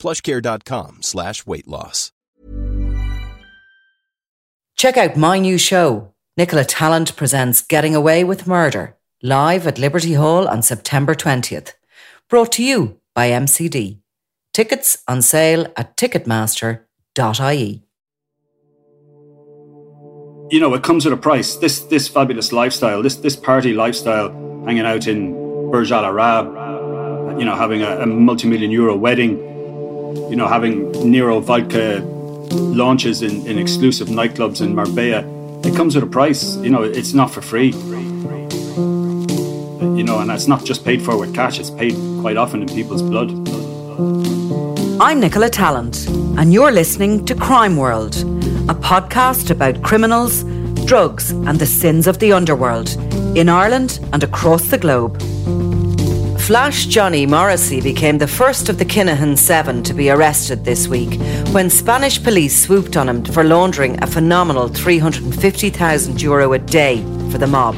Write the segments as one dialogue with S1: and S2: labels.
S1: plushcare.com slash weight loss.
S2: Check out my new show. Nicola Tallant presents Getting Away with Murder, live at Liberty Hall on September 20th. Brought to you by MCD. Tickets on sale at ticketmaster.ie.
S3: You know, it comes with a price. This this fabulous lifestyle, this this party lifestyle, hanging out in Burj Al Arab, you know, having a, a multi-million euro wedding, you know, having Nero vodka launches in, in exclusive nightclubs in Marbella. It comes with a price. You know, it's not for free. You know, and it's not just paid for with cash, it's paid quite often in people's blood.
S2: I'm Nicola Tallant, and you're listening to Crime World, a podcast about criminals, drugs, and the sins of the underworld in Ireland and across the globe. Flash Johnny Morrissey became the first of the Kinahan Seven to be arrested this week when Spanish police swooped on him for laundering a phenomenal €350,000 Euro a day for the mob.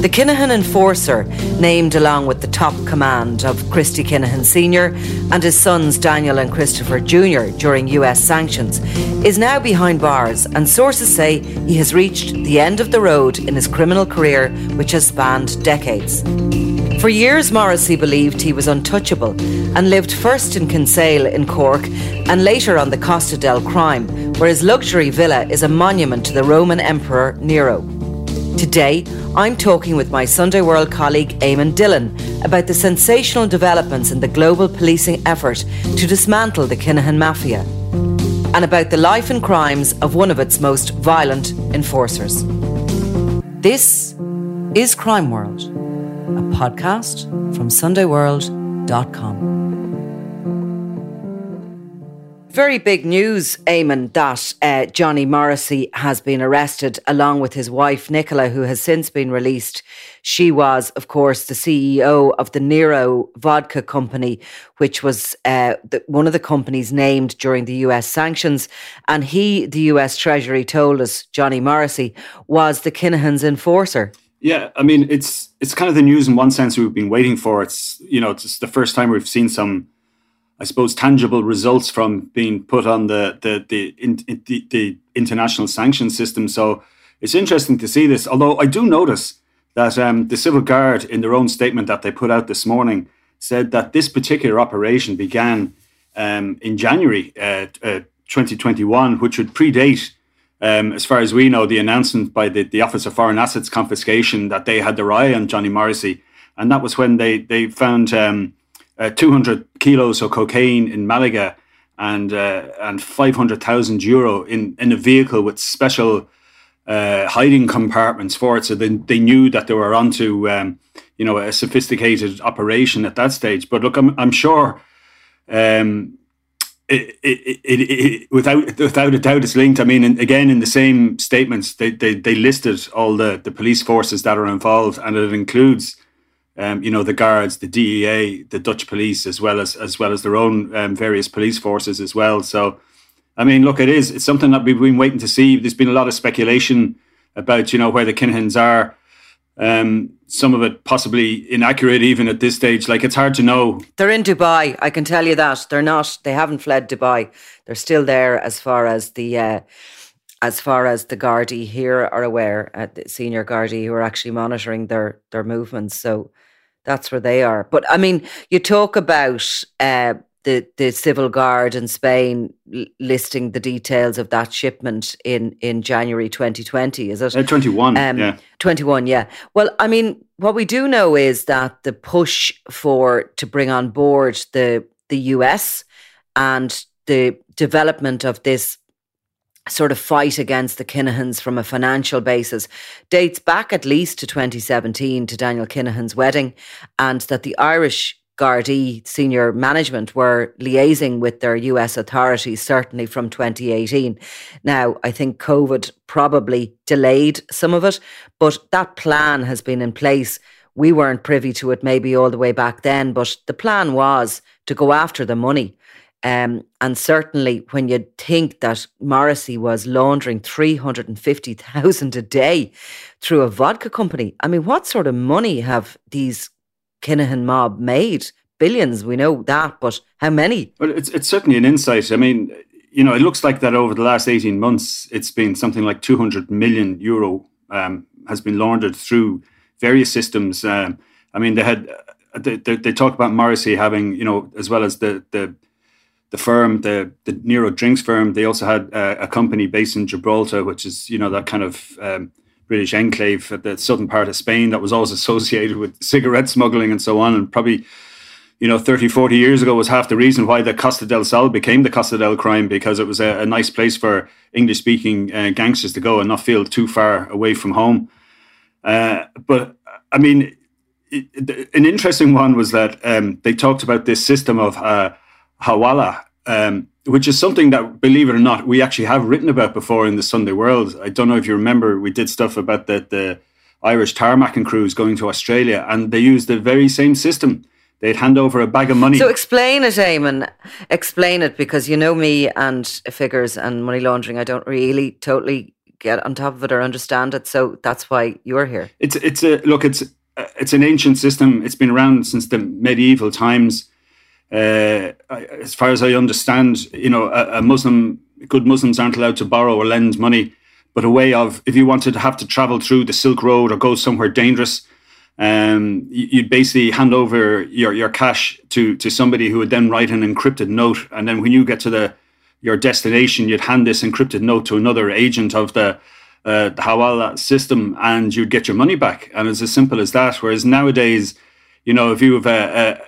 S2: The Kinahan enforcer, named along with the top command of Christy Kinahan Sr. and his sons Daniel and Christopher Jr. during US sanctions, is now behind bars, and sources say he has reached the end of the road in his criminal career, which has spanned decades. For years, Morrissey believed he was untouchable and lived first in Kinsale in Cork and later on the Costa del Crime, where his luxury villa is a monument to the Roman Emperor Nero. Today, I'm talking with my Sunday World colleague Eamon Dillon about the sensational developments in the global policing effort to dismantle the Kinahan Mafia and about the life and crimes of one of its most violent enforcers. This is Crime World, a podcast from SundayWorld.com. Very big news, Eamon, that uh, Johnny Morrissey has been arrested along with his wife, Nicola, who has since been released. She was, of course, the CEO of the Nero Vodka Company, which was uh, the, one of the companies named during the US sanctions. And he, the US Treasury, told us, Johnny Morrissey, was the Kinahan's enforcer.
S3: Yeah, I mean, it's it's kind of the news in one sense we've been waiting for. It's you know, it's the first time we've seen some I suppose, tangible results from being put on the the the, in, the, the international sanction system. So it's interesting to see this. Although I do notice that um, the civil guard, in their own statement that they put out this morning, said that this particular operation began um, in January uh, uh, 2021, which would predate. Um, as far as we know, the announcement by the, the Office of Foreign Assets Confiscation that they had their eye on Johnny Morrissey, and that was when they they found um, uh, 200 kilos of cocaine in Malaga and uh, and 500,000 euro in, in a vehicle with special uh, hiding compartments for it. So they, they knew that they were onto um, you know a sophisticated operation at that stage. But look, I'm, I'm sure um, it, it, it, it, without without a doubt it's linked. I mean, in, again, in the same statements, they, they, they listed all the, the police forces that are involved, and it includes um, you know, the guards, the DEA, the Dutch police, as well as as well as their own um, various police forces as well. So, I mean, look, it is it's something that we've been waiting to see. There's been a lot of speculation about you know where the Kinahans are. Um, some of it possibly inaccurate even at this stage. Like it's hard to know.
S2: They're in Dubai. I can tell you that they're not. They haven't fled Dubai. They're still there as far as the. Uh, as far as the Gardaí here are aware, uh, the senior Gardaí who are actually monitoring their their movements. So that's where they are. But I mean, you talk about uh, the the civil guard in Spain listing the details of that shipment in in January 2020. Is it
S3: uh, 21? Um, yeah,
S2: 21. Yeah. Well, I mean, what we do know is that the push for to bring on board the the US and the development of this sort of fight against the Kinahans from a financial basis dates back at least to 2017 to Daniel Kinahan's wedding, and that the Irish Gardaí senior management were liaising with their US authorities, certainly from 2018. Now, I think COVID probably delayed some of it, but that plan has been in place. We weren't privy to it maybe all the way back then, but the plan was to go after the money um, and certainly when you think that Morrissey was laundering 350,000 a day through a vodka company, I mean, what sort of money have these Kinahan mob made? Billions, we know that, but how many?
S3: Well, it's, it's certainly an insight. I mean, you know, it looks like that over the last 18 months, it's been something like 200 million euro um, has been laundered through various systems. Um, I mean, they had, uh, they, they, they talk about Morrissey having, you know, as well as the, the, the firm, the the Nero Drinks firm, they also had uh, a company based in Gibraltar, which is you know that kind of um, British enclave at the southern part of Spain that was always associated with cigarette smuggling and so on, and probably you know 30, 40 years ago was half the reason why the Costa del Sol became the Costa del Crime because it was a, a nice place for English speaking uh, gangsters to go and not feel too far away from home. Uh, but I mean, it, an interesting one was that um, they talked about this system of uh, Hawala, um, which is something that, believe it or not, we actually have written about before in the Sunday World. I don't know if you remember, we did stuff about the, the Irish tarmacking crews going to Australia, and they used the very same system. They'd hand over a bag of money.
S2: So explain it, Eamon. Explain it because you know me and figures and money laundering. I don't really totally get on top of it or understand it. So that's why you're here.
S3: It's it's a look. It's it's an ancient system. It's been around since the medieval times uh, as far as I understand, you know, a, a, Muslim, good Muslims aren't allowed to borrow or lend money, but a way of, if you wanted to have to travel through the Silk Road or go somewhere dangerous, um, you'd basically hand over your, your cash to, to somebody who would then write an encrypted note. And then when you get to the your destination, you'd hand this encrypted note to another agent of the, uh, the Hawala system and you'd get your money back. And it's as simple as that. Whereas nowadays, you know, if you have a, a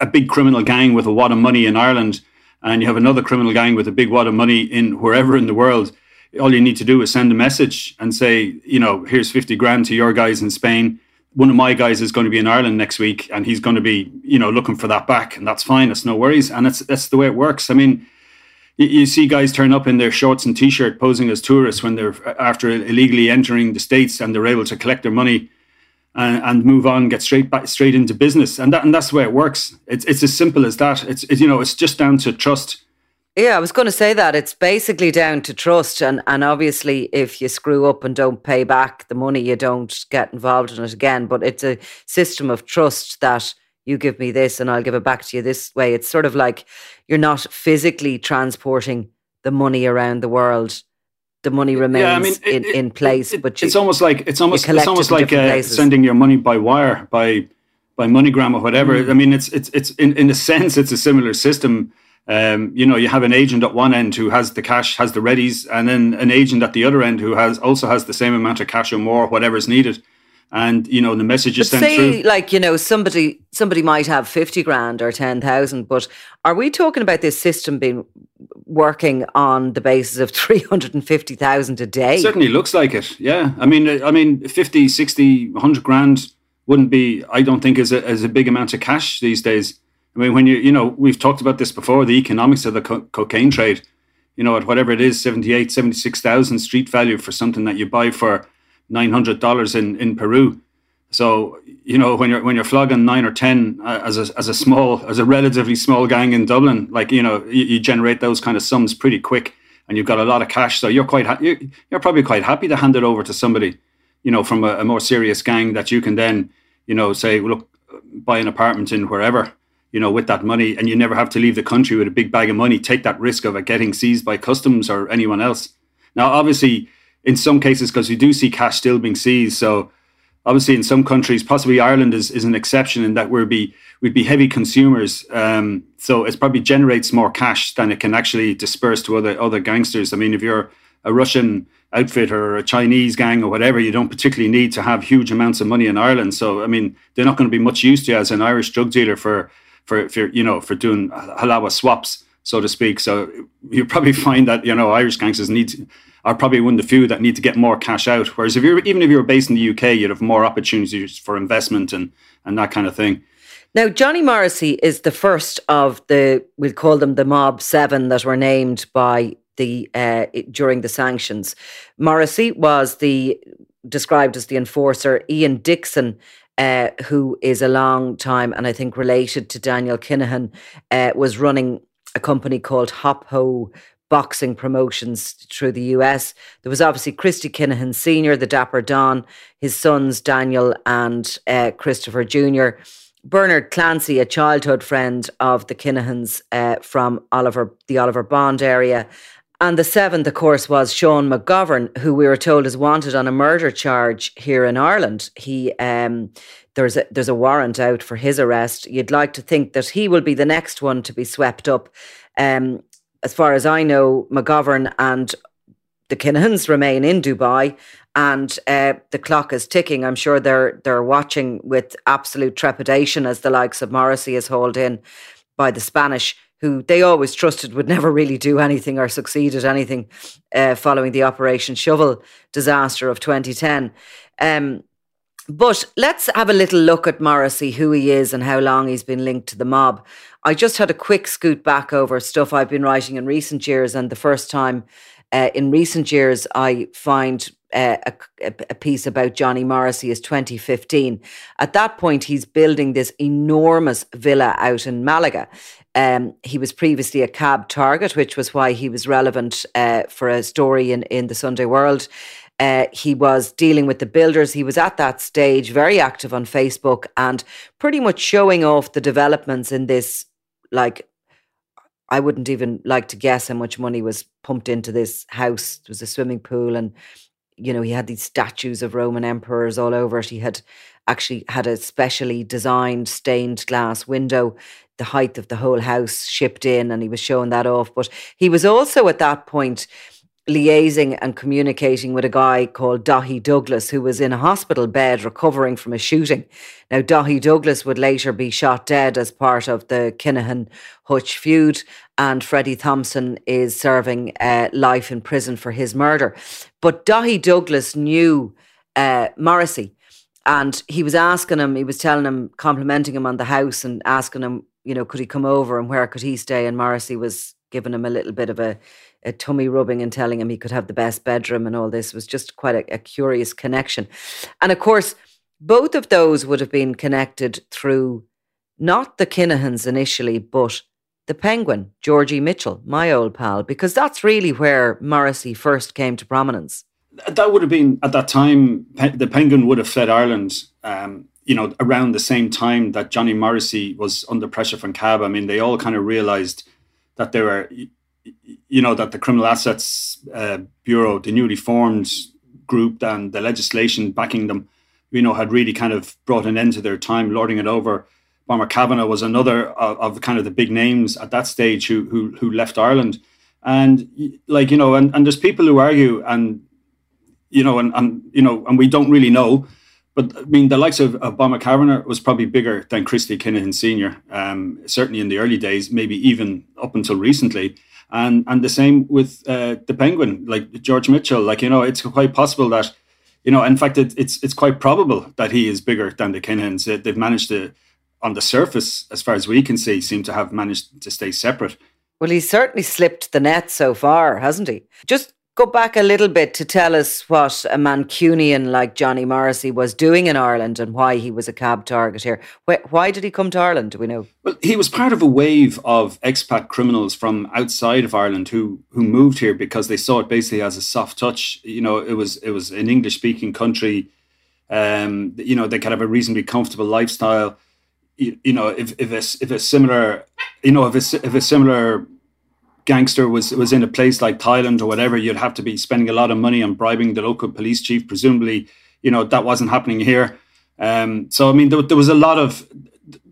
S3: a big criminal gang with a wad of money in Ireland and you have another criminal gang with a big wad of money in wherever in the world, all you need to do is send a message and say, you know, here's 50 grand to your guys in Spain. One of my guys is going to be in Ireland next week and he's going to be, you know, looking for that back. And that's fine. That's no worries. And that's, that's the way it works. I mean, you, you see guys turn up in their shorts and t-shirt posing as tourists when they're after illegally entering the States and they're able to collect their money and, and move on, get straight back straight into business, and that and that's the way it works. It's it's as simple as that. It's it, you know it's just down to trust.
S2: Yeah, I was going to say that it's basically down to trust, and and obviously if you screw up and don't pay back the money, you don't get involved in it again. But it's a system of trust that you give me this and I'll give it back to you this way. It's sort of like you're not physically transporting the money around the world the money remains yeah, I mean, it, in, it, in place.
S3: It,
S2: but
S3: you, it's almost like it's almost it's almost like uh, sending your money by wire by by MoneyGram or whatever. Mm. I mean, it's it's it's in in a sense it's a similar system. Um, you know, you have an agent at one end who has the cash, has the readies, and then an agent at the other end who has also has the same amount of cash or more, whatever is needed and you know the message is sent
S2: say,
S3: through.
S2: Like you know, somebody somebody might have fifty grand or ten thousand, but are we talking about this system being working on the basis of three hundred and fifty thousand a day?
S3: It certainly looks like it. Yeah, I mean, uh, I mean, 50, 60, 100 grand wouldn't be. I don't think is a, as a big amount of cash these days. I mean, when you you know we've talked about this before, the economics of the co- cocaine trade. You know, at whatever it is, 78, 76,000 street value for something that you buy for nine hundred dollars in in Peru. So you know when you're when you're flogging nine or ten uh, as a as a small as a relatively small gang in Dublin, like you know you, you generate those kind of sums pretty quick, and you've got a lot of cash. So you're quite ha- you're, you're probably quite happy to hand it over to somebody, you know, from a, a, more serious gang that you can then you know, say, look, buy an apartment in wherever, you know, with that money, and you never have to leave the country with a big bag of money. Take that risk of it getting seized by customs or anyone else. Now, obviously, in some cases, because we do see cash still being seized, so obviously in some countries, possibly Ireland is, is an exception in that we'd be we'd be heavy consumers. Um, so it probably generates more cash than it can actually disperse to other other gangsters. I mean, if you're a Russian outfit or a Chinese gang or whatever, you don't particularly need to have huge amounts of money in Ireland. So I mean, they're not going to be much use to you as an Irish drug dealer for for, for you know for doing halawa swaps, so to speak. So you probably find that you know Irish gangsters need. Are probably one of the few that need to get more cash out. Whereas if you're even if you're based in the UK, you'd have more opportunities for investment and and that kind of thing.
S2: Now, Johnny Morrissey is the first of the we'll call them the mob seven that were named by the uh, during the sanctions. Morrissey was the described as the enforcer. Ian Dixon. Uh, who is a long time and I think related to Daniel Kinahan, uh, was running a company called Hoopoe boxing promotions through the US. There was obviously Christy Kinahan Sr., the Dapper Don, his sons Daniel and uh, Christopher Jr. Bernard Clancy, a childhood friend of the Kinahans uh, from Oliver, the Oliver Bond area. And the seventh, of course, was Sean McGovern, who we were told is wanted on a murder charge here in Ireland. He um, there's a there's a warrant out for his arrest. You'd like to think that he will be the next one to be swept up. Um, as far as I know, McGovern and the Kinahans remain in Dubai, and uh, the clock is ticking. I'm sure they're they're watching with absolute trepidation as the likes of Morrissey is hauled in by the Spanish, who they always trusted would never really do anything or succeed at anything uh, following the Operation Shovel disaster of 2010. Um, but let's have a little look at Morrissey, who he is and how long he's been linked to the mob. I just had a quick scoot back over stuff I've been writing in recent years, and the first time uh, in recent years I find uh, a, a, piece about Johnny Morrissey is 2015. At that point, he's building this enormous villa out in Malaga. Um, he was previously a cab target, which was why he was relevant uh, for a story in, in the Sunday World. Uh, he was dealing with the builders. He was at that stage very active on Facebook and pretty much showing off the developments in this. Like, I wouldn't even like to guess how much money was pumped into this house. There was a swimming pool, and you know he had these statues of Roman emperors all over it. He had actually had a specially designed stained glass window the height of the whole house shipped in and he was showing that off but he was also at that point liaising and communicating with a guy called Daithí Douglas, who was in a hospital bed recovering from a shooting. Now, Daithí Douglas would later be shot dead as part of the Kinahan Hutch feud, and Freddie Thompson is serving uh, life in prison for his murder. But Daithí Douglas knew uh, Morrissey. And he was asking him, he was telling him, complimenting him on the house and asking him, you know, could he come over and where could he stay? And Morrissey was giving him a little bit of a a tummy rubbing and telling him he could have the best bedroom and all this was just quite a, a curious connection. And of course, both of those would have been connected through not the Kinahans initially, but the Penguin, Georgie Mitchell, my old pal, because that's really where Morrissey first came to prominence.
S3: That would have been at that time. The Penguin would have fled Ireland. Um, you know, around the same time that Johnny Morrissey was under pressure from CAB. I mean, they all kind of realised that they were you know that the Criminal Assets uh, Bureau, the newly formed group, and the legislation backing them, you know, had really kind of brought an end to their time lording it over. Bomber Kavanagh was another of, of kind of the big names at that stage who who, who left Ireland, and like you know, and, and there's people who argue, and you know, and, and you know, and we don't really know. But I mean, the likes of, of Bomber Kavanagh was probably bigger than Christy Kinahan Sr., um, certainly in the early days, maybe even up until recently and and the same with uh, the Penguin, like George Mitchell. Like you know, it's quite possible that you know, in fact, it, it's it's quite probable that he is bigger than the Kinahans. They've managed to, on the surface, as far as we can see, seem to have managed to stay separate.
S2: Well, he's certainly slipped the net so far, hasn't he? Just go back a little bit to tell us what a Mancunian like Johnny Morrissey was doing in Ireland and why he was a cab target here. Why did he come to Ireland? Do we know?
S3: Well, he was part of a wave of expat criminals from outside of Ireland who who moved here because they saw it basically as a soft touch. You know, it was it was an English speaking country. Um, you know, they can have a reasonably comfortable lifestyle. You, you know, if if a, if a similar, you know, if a, if a similar gangster was was in a place like Thailand or whatever, you'd have to be spending a lot of money on bribing the local police chief. Presumably, you know, that wasn't happening here. Um, so I mean, there, there was a lot of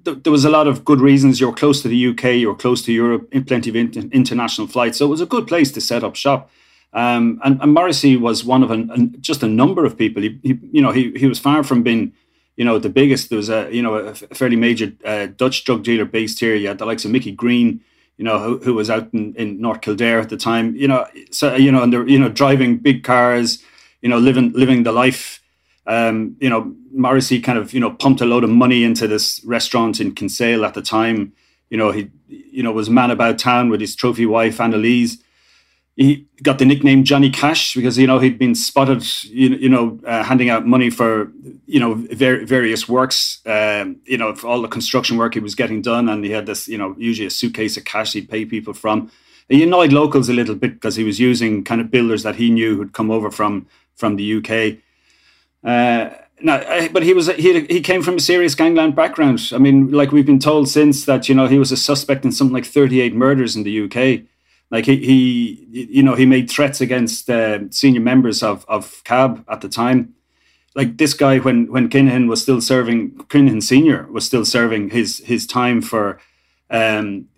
S3: there was a lot of good reasons. You're close to the UK, you're close to Europe, plenty of inter- international flights, so it was a good place to set up shop. Um, and, and, Morrissey was one of an, an, just a number of people. He, he, you know, he, he was far from being, you know, the biggest. There was a, you know, a fairly major uh, Dutch drug dealer based here. You had the likes of Mickey Green, you know, who, who was out in, in North Kildare at the time. You know, so you know, and they're you know driving big cars, you know, living living the life. Um, you know, Morrissey kind of you know pumped a load of money into this restaurant in Kinsale at the time. You know, he you know was man about town with his trophy wife Annalise he got the nickname Johnny Cash because you know he'd been spotted, you, you know, uh, handing out money for you know ver- various works, um, you know, all the construction work he was getting done, and he had this, you know, usually a suitcase of cash he'd pay people from. He annoyed locals a little bit because he was using kind of builders that he knew who'd come over from from the UK. Uh, but he was he he came from a serious gangland background. I mean, like we've been told since that you know he was a suspect in something like thirty eight murders in the UK. Like he, he you know, he made threats against uh, senior members of of CAB at the time. Like this guy, when when Kinahan was still serving, Kinahan Senior was still serving his his time for, um,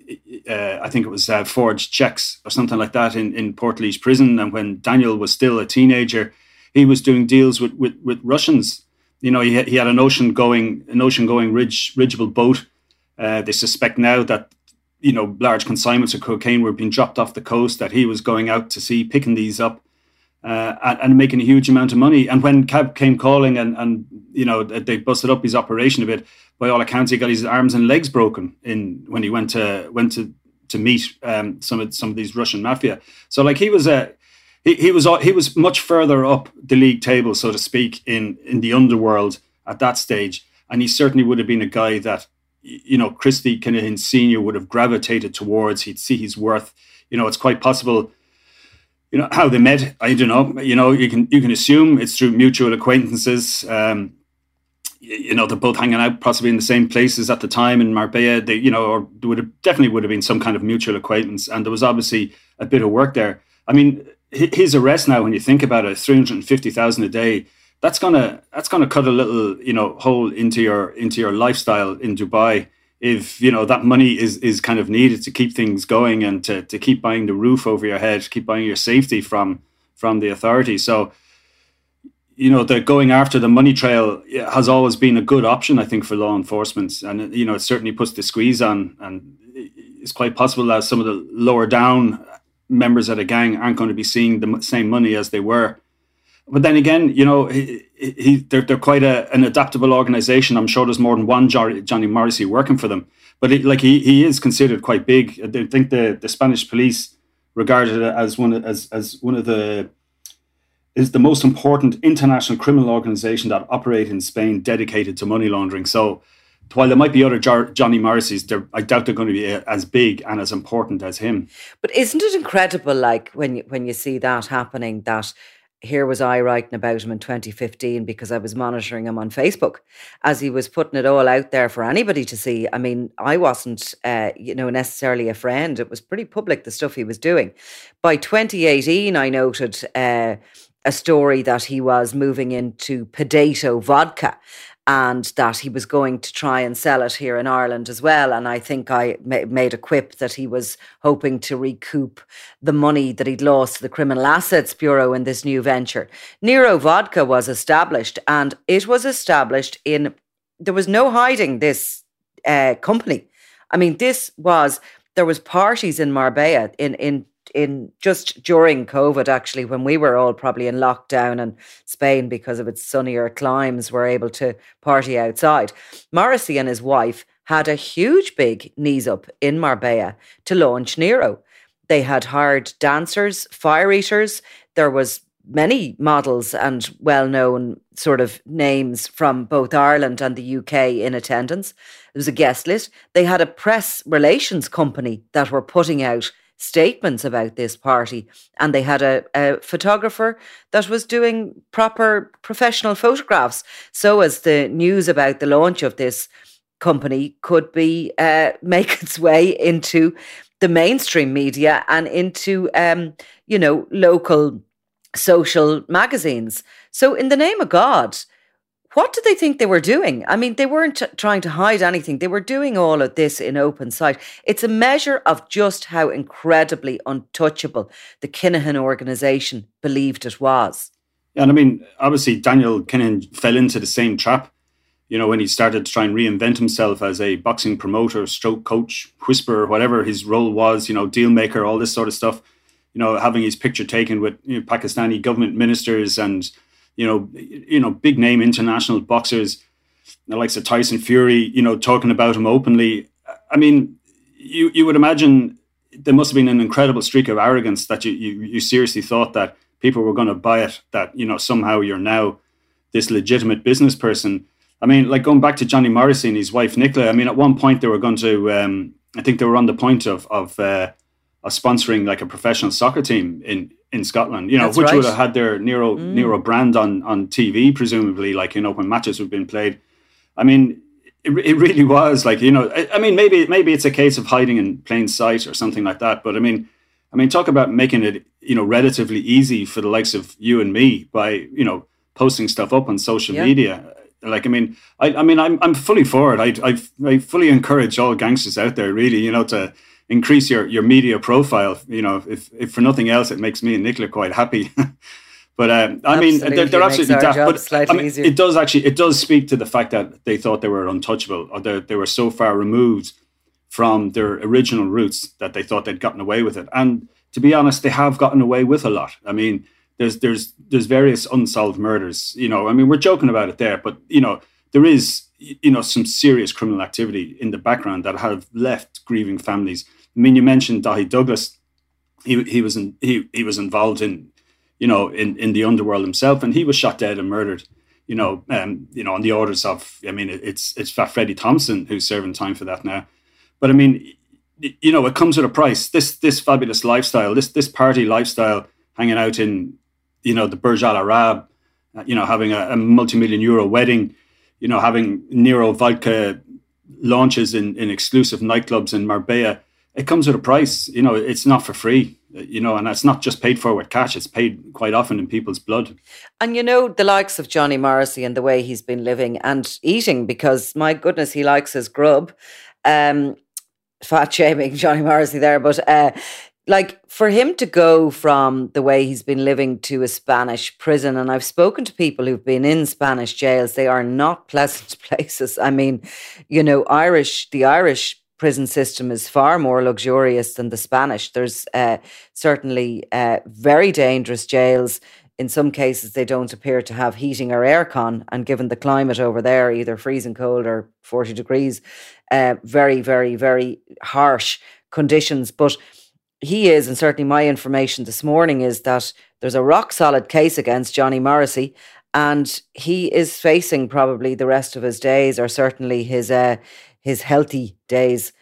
S3: uh, I think it was uh, forged checks or something like that in in Portlaoise prison. And when Daniel was still a teenager, he was doing deals with with, with Russians. You know, he had, he had an ocean going an ocean going ridge ridgeable boat. Uh, they suspect now that you know, large consignments of cocaine were being dropped off the coast that he was going out to sea, picking these up uh, and, and, making a huge amount of money. And when Cab came calling and, and, you know, they busted up his operation a bit, by all accounts, he got his arms and legs broken in when he went to, went to, to meet um, some of some of these Russian mafia. So like he was a, he, he was he was much further up the league table, so to speak, in in the underworld at that stage, and he certainly would have been a guy that you know, Christy Kinahan Senior would have gravitated towards. He'd see his worth. You know, it's quite possible. You know how they met. I don't know. You know, you can you can assume it's through mutual acquaintances. Um, you know, they're both hanging out possibly in the same places at the time in Marbella. They, you know, or there would have definitely would have been some kind of mutual acquaintance, and there was obviously a bit of work there. I mean, his arrest now, when you think about it, three hundred and fifty thousand a day that's gonna that's gonna cut a little you know hole into your into your lifestyle in Dubai if you know that money is is kind of needed to keep things going and to, to keep buying the roof over your head keep buying your safety from from the authorities. So you know the going after the money trail has always been a good option i think for law enforcement. And you know it certainly puts the squeeze on and it's quite possible that some of the lower down members of the gang aren't going to be seeing the same money as they were but then again, you know, he, he they're, they're quite a, an adaptable organization. I'm sure there's more than one Johnny Morrissey working for them. But it, like he, he is considered quite big. I think the, the Spanish police regarded it as one as as one of the is the most important international criminal organization that operate in Spain dedicated to money laundering. So while there might be other Johnny Morrisseys, I doubt they're going to be eh, as big and as important as him.
S2: But isn't it incredible, like when you, when you see that happening, that here was I writing about him in 2015 because I was monitoring him on Facebook as he was putting it all out there for anybody to see. I mean, I wasn't, uh, you know, necessarily a friend. It was pretty public the stuff he was doing. By 2018, I noted uh, a story that he was moving into Pedato vodka and that he was going to try and sell it here in Ireland as well. And I think I ma- made a quip that he was hoping to recoup the money that he'd lost to the Criminal Assets Bureau in this new venture. Nero Vodka was established, and it was established in, there was no hiding this uh, company. I mean, this was, there was parties in Marbella in, in in just during COVID, actually, when we were all probably in lockdown and Spain, because of its sunnier climes, were able to party outside. Morrissey and his wife had a huge big knees up in Marbella to launch Nero. They had hired dancers, fire eaters. There was many models and well-known sort of names from both Ireland and the UK in attendance. It was a guest list. They had a press relations company that were putting out statements about this party. And they had a, a photographer that was doing proper professional photographs. So as the news about the launch of this company could be uh, make its way into the mainstream media and into um, you know local social magazines. So in the name of God, what did they think they were doing? I mean, they weren't t- trying to hide anything. They were doing all of this in open sight. It's a measure of just how incredibly untouchable the Kinahan organization believed it was.
S3: And I mean, obviously, Daniel Kinahan fell into the same trap you know, when he started to try and reinvent himself as a boxing promoter, stroke coach, whisperer, whatever his role was, you know, deal maker, all this sort of stuff, you know, having his picture taken with you know, Pakistani government ministers and, you know, you know, big name international boxers, the likes of Tyson Fury, you know, talking about him openly. I mean, you you would imagine there must have been an incredible streak of arrogance that you you, you seriously thought that people were going to buy it, that, you know, somehow you're now this legitimate business person I mean, like going back to Johnny Morrissey and his wife Nicola. I mean, at one point they were going to. Um, I think they were on the point of of, uh, of sponsoring like a professional soccer team in in Scotland. You know,
S2: That's
S3: which
S2: right.
S3: would have had their Nero
S2: Mm.
S3: Nero brand on on TV, presumably, like you know when matches have been played. I mean, it, it really was like you know. I, I mean, maybe maybe it's a case of hiding in plain sight or something like that. But I mean, I mean, talk about making it you know relatively easy for the likes of you and me by you know posting stuff up on social
S2: Yeah.
S3: media. Like, I mean, I, I mean, I'm, I'm fully for it. I, I, I fully encourage all gangsters out there, really, you know, to increase your, your media profile. You know, if, if for nothing else, it makes me and Nicola quite happy. but um, I mean, they're, they're
S2: Absolutely,
S3: absolutely daft. But I mean,
S2: easier.
S3: it does actually, it does speak to the fact that they thought they were untouchable, or they, they were so far removed from their original roots that they thought they'd gotten away with it. And to be honest, they have gotten away with a lot. I mean, there's there's there's various unsolved murders. You know, I mean, we're joking about it there, but you know, there is you know some serious criminal activity in the background that have left grieving families. I mean, you mentioned Daithí Douglas. He he was in, he he was involved in you know in in the underworld himself, and he was shot dead and murdered. You know, um, you know, on the orders of. I mean, it's it's Freddie Thompson who's serving time for that now. But I mean, you know, it comes at a price. This this fabulous lifestyle, this this party lifestyle, hanging out in, you know, the Burj Al Arab, uh, you know, having a, a multi-million euro wedding, you know, having Nero vodka launches in, in exclusive nightclubs in Marbella. It comes with a price. You know, it's not for free. You know, and it's not just paid for with cash. It's paid quite often in people's blood.
S2: And you know, the likes of Johnny Morrissey and the way he's been living and eating, because my goodness, he likes his grub. Um, fat shaming Johnny Morrissey there, but uh, like for him to go from the way he's been living to a Spanish prison, and I've spoken to people who've been in Spanish jails, they are not pleasant places. I mean, you know, Irish, the Irish prison system is far more luxurious than the Spanish. There's uh, certainly uh, very dangerous jails. In some cases, they don't appear to have heating or aircon, and given the climate over there, either freezing cold or 40 degrees, uh, very, very, very harsh conditions. But he is, and certainly my information this morning is that there's a rock solid case against Johnny Morrissey, and he is facing probably the rest of his days, or certainly his uh, his healthy days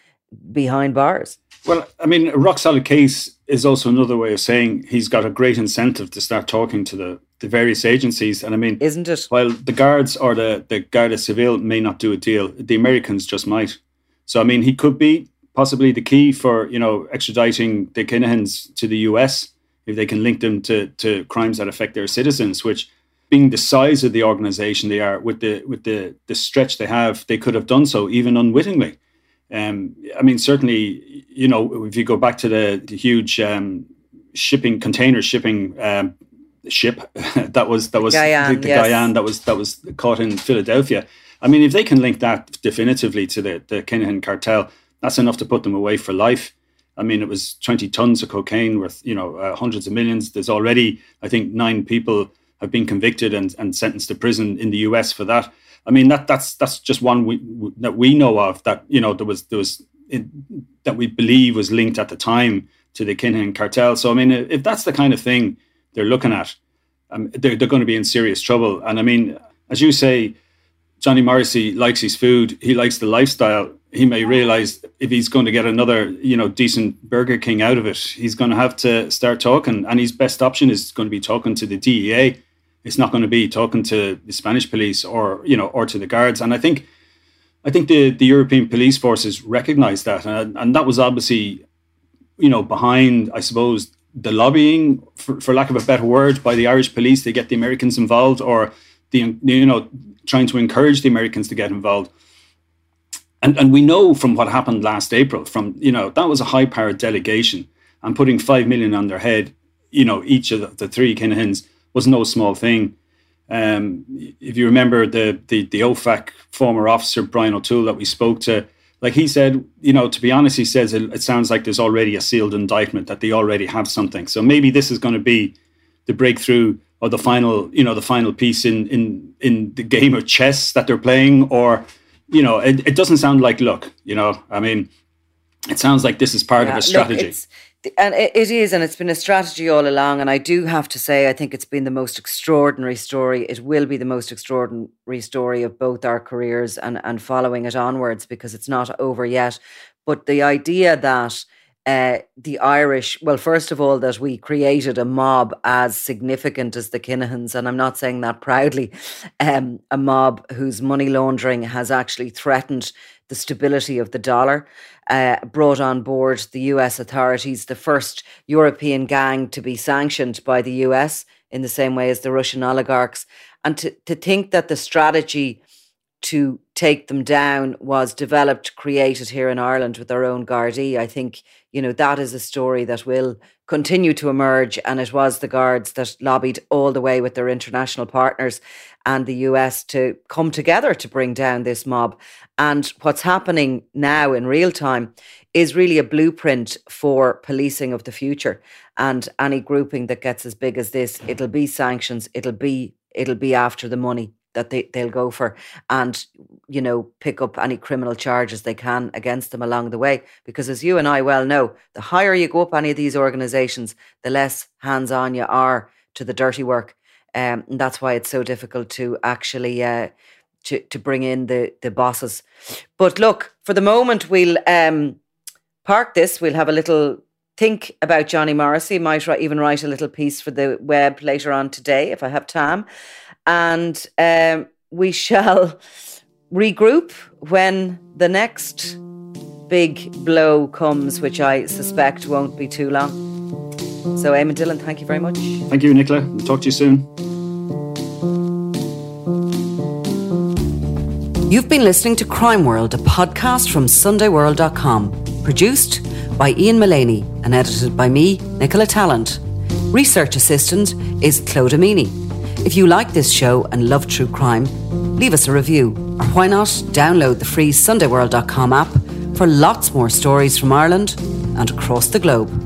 S2: behind bars.
S3: Well, I mean, a rock solid case is also another way of saying he's got a great incentive to start talking to the, the various agencies. And I mean,
S2: Isn't it?
S3: while the guards or the, the Guardia Civil may not do a deal, the Americans just might. So, I mean, he could be possibly the key for, you know, extraditing the Kinahans to the US if they can link them to, to crimes that affect their citizens, which being the size of the organization they are with the with the the stretch they have, they could have done so even unwittingly. Um, I mean, certainly, you know, if you go back to the, the huge um, shipping container shipping um, ship that was that was
S2: Gayane,
S3: the, the
S2: yes.
S3: Gayane that was that was caught in Philadelphia. I mean, if they can link that definitively to the the Kinahan cartel, that's enough to put them away for life. I mean, it was 20 tons of cocaine worth, you know, uh, hundreds of millions. There's already, I think, nine people have been convicted and, and sentenced to prison in the US for that. I mean, that that's that's just one we, that we know of that you know there was there was it, that we believe was linked at the time to the Kinahan cartel. So I mean, if that's the kind of thing they're looking at, um, they're they're going to be in serious trouble. And I mean, as you say, Johnny Morrissey likes his food, he likes the lifestyle. He may realize if he's going to get another, you know, decent Burger King out of it, he's going to have to start talking. And his best option is going to be talking to the DEA. It's not going to be talking to the Spanish police or, you know, or to the guards. And I think, I think the the European police forces recognise that, and, and that was obviously, you know, behind, I suppose, the lobbying, for, for lack of a better word, by the Irish police to get the Americans involved, or the you know trying to encourage the Americans to get involved. And and we know from what happened last April, from you know that was a high powered delegation, and putting five million on their head, you know, each of the, the three Kinahans was no small thing. Um, if you remember the, the the OFAC former officer Brian O'Toole that we spoke to, like he said, you know, to be honest, he says it, it sounds like there's already a sealed indictment that they already have something. So maybe this is going to be the breakthrough or the final, you know, the final piece in in in the game of chess that they're playing, or you know, it, it doesn't sound like luck. You know, I mean, it sounds like this is part yeah, of a strategy.
S2: Look, and it is, and it's been a strategy all along. And I do have to say, I think it's been the most extraordinary story. It will be the most extraordinary story of both our careers and, and following it onwards because it's not over yet. But the idea that uh, the Irish, well, first of all, that we created a mob as significant as the Kinahans, and I'm not saying that proudly, um, a mob whose money laundering has actually threatened the stability of the dollar, uh, brought on board the US authorities, the first European gang to be sanctioned by the US in the same way as the Russian oligarchs. And to, to think that the strategy to take them down was developed, created here in Ireland with our own Gardaí. I think, you know, that is a story that will continue to emerge. And it was the Guards that lobbied all the way with their international partners and the US to come together to bring down this mob. And what's happening now in real time is really a blueprint for policing of the future. And any grouping that gets as big as this, it'll be sanctions, it'll be it'll be after the money that they, they'll go for and you know pick up any criminal charges they can against them along the way because as you and I well know the higher you go up any of these organizations the less hands on you are to the dirty work um, and that's why it's so difficult to actually uh, to, to bring in the the bosses. But look for the moment we'll um, park this. We'll have a little think about Johnny Morrissey. Might even write a little piece for the web later on today if I have time. And um, we shall regroup when the next big blow comes, which I suspect won't be too long. So, Eamon Dillon, thank you very much.
S3: Thank you, Nicola. We'll talk to you soon.
S2: You've been listening to Crime World, a podcast from SundayWorld.com, produced by Ian Mullaney and edited by me, Nicola Tallant. Research assistant is Claude Amini. If you like this show and love true crime, leave us a review, or why not download the free SundayWorld.com app for lots more stories from Ireland and across the globe.